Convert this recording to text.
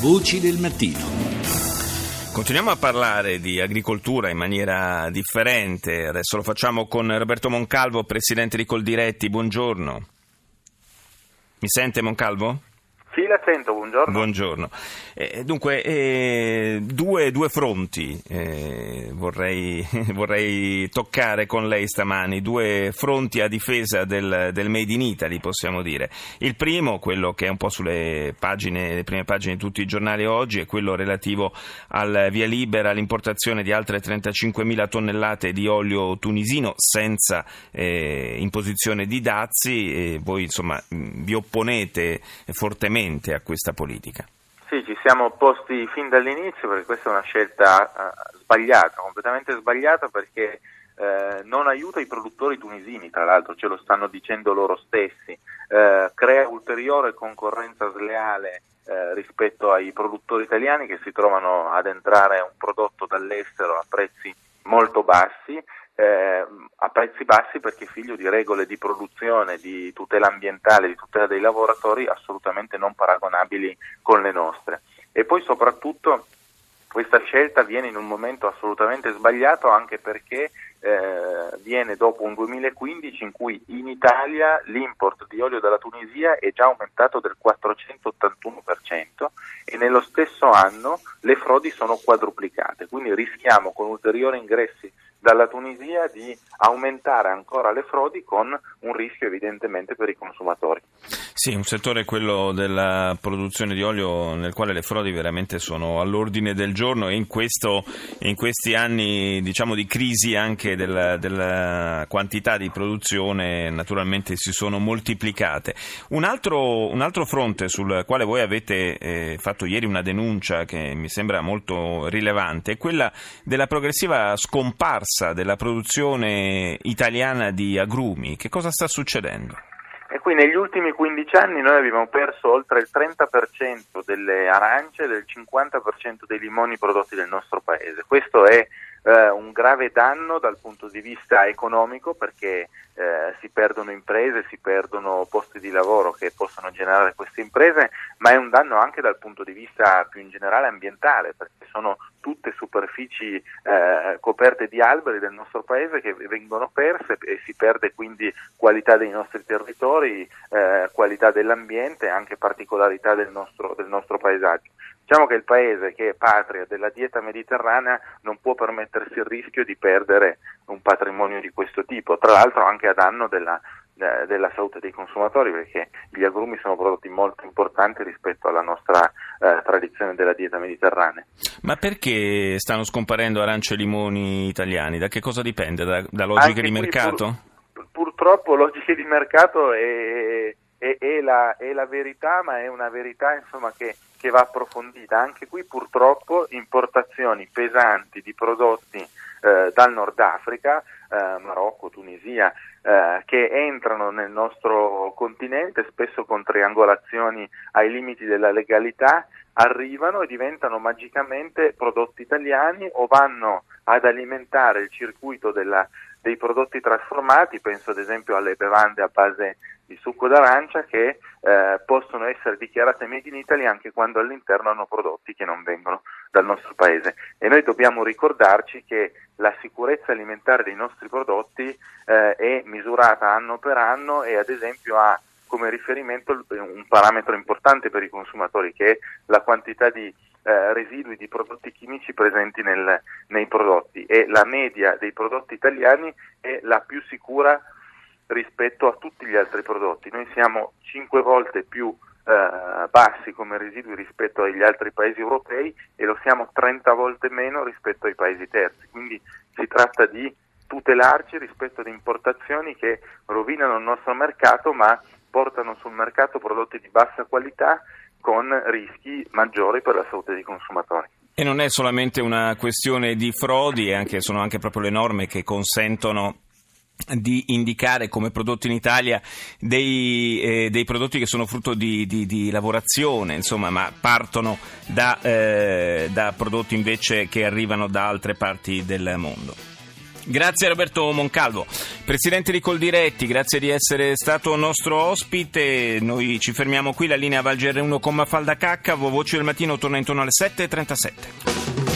Voci del mattino. Continuiamo a parlare di agricoltura in maniera differente. Adesso lo facciamo con Roberto Moncalvo, presidente di Coldiretti. Buongiorno. Mi sente Moncalvo? Sì, la sento, buongiorno. Buongiorno. Eh, dunque, eh, due, due, fronti eh, vorrei, vorrei, toccare con lei stamani, due fronti a difesa del, del, Made in Italy, possiamo dire. Il primo, quello che è un po' sulle pagine, prime pagine di tutti i giornali oggi, è quello relativo al via libera all'importazione di altre 35.000 tonnellate di olio tunisino senza eh, imposizione di dazi. voi, insomma, vi opponete fortemente opponente a questa politica? Sì, ci siamo opposti fin dall'inizio perché questa è una scelta uh, sbagliata, completamente sbagliata perché uh, non aiuta i produttori tunisini, tra l'altro ce lo stanno dicendo loro stessi, uh, crea ulteriore concorrenza sleale rispetto ai produttori italiani che si trovano ad entrare un prodotto dall'estero a prezzi molto bassi eh, a prezzi bassi perché figlio di regole di produzione, di tutela ambientale, di tutela dei lavoratori assolutamente non paragonabili con le nostre. E poi soprattutto questa scelta viene in un momento assolutamente sbagliato anche perché eh, viene dopo un 2015 in cui in Italia l'import di olio dalla Tunisia è già aumentato del 481% e nello stesso anno le frodi sono quadruplicate, quindi rischiamo con ulteriori ingressi dalla Tunisia di aumentare ancora le frodi con un rischio evidentemente per i consumatori. Sì, un settore quello della produzione di olio nel quale le frodi veramente sono all'ordine del giorno e in, questo, in questi anni diciamo, di crisi anche della, della, quantità di produzione naturalmente si sono moltiplicate. Un altro, un altro fronte sul quale voi avete eh, fatto ieri una denuncia che mi sembra molto rilevante è quella della progressiva scomparsa della produzione italiana di agrumi. Che cosa sta succedendo? E qui negli ultimi 15 anni noi abbiamo perso oltre il 30% delle arance e del 50% dei limoni prodotti nel nostro paese. Questo è eh, un grave danno dal punto di vista economico perché eh, si perdono imprese, si perdono posti di lavoro che possono generare queste imprese, ma è un danno anche dal punto di vista più in generale ambientale perché sono tutte superfici eh, coperte di alberi del nostro paese che vengono perse e si perde quindi qualità dei nostri territori, eh, qualità dell'ambiente e anche particolarità del nostro, del nostro paesaggio. Diciamo che il paese che è patria della dieta mediterranea non può permettersi il rischio di perdere un patrimonio di questo tipo, tra l'altro anche a danno della, della salute dei consumatori perché gli agrumi sono prodotti molto importanti rispetto alla nostra eh, tradizione della dieta mediterranea. Ma perché stanno scomparendo arance e limoni italiani? Da che cosa dipende? Da, da logiche anche di mercato? Pur, purtroppo logiche di mercato è, è, è, la, è, la, verità, ma è una verità insomma, che che va approfondita. Anche qui purtroppo importazioni pesanti di prodotti eh, dal Nord Africa, eh, Marocco, Tunisia, eh, che entrano nel nostro continente spesso con triangolazioni ai limiti della legalità, arrivano e diventano magicamente prodotti italiani o vanno ad alimentare il circuito della, dei prodotti trasformati, penso ad esempio alle bevande a base di succo d'arancia che eh, possono essere dichiarate made in Italy anche quando all'interno hanno prodotti che non vengono dal nostro paese. E noi dobbiamo ricordarci che la sicurezza alimentare dei nostri prodotti eh, è misurata anno per anno e ad esempio ha come riferimento un parametro importante per i consumatori che è la quantità di eh, residui di prodotti chimici presenti nel, nei prodotti e la media dei prodotti italiani è la più sicura rispetto a tutti gli altri prodotti. Noi siamo 5 volte più eh, bassi come residui rispetto agli altri paesi europei e lo siamo 30 volte meno rispetto ai paesi terzi. Quindi si tratta di tutelarci rispetto ad importazioni che rovinano il nostro mercato ma portano sul mercato prodotti di bassa qualità con rischi maggiori per la salute dei consumatori. E non è solamente una questione di frodi, anche, sono anche proprio le norme che consentono di indicare come prodotti in Italia dei, eh, dei prodotti che sono frutto di, di, di lavorazione, insomma, ma partono da, eh, da prodotti invece che arrivano da altre parti del mondo. Grazie Roberto Moncalvo. Presidente di Coldiretti, grazie di essere stato nostro ospite. Noi ci fermiamo qui, la linea Val GR1 con Mafalda Cacca, Voci del mattino torna intorno alle 7.37.